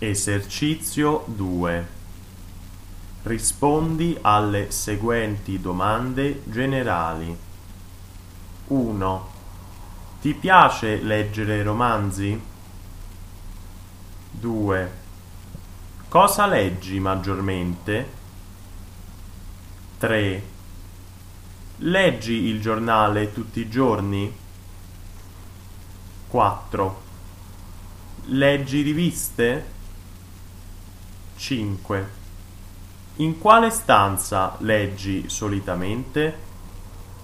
Esercizio 2 Rispondi alle seguenti domande generali. 1. Ti piace leggere romanzi? 2. Cosa leggi maggiormente? 3. Leggi il giornale tutti i giorni? 4. Leggi riviste? 5. In quale stanza leggi solitamente?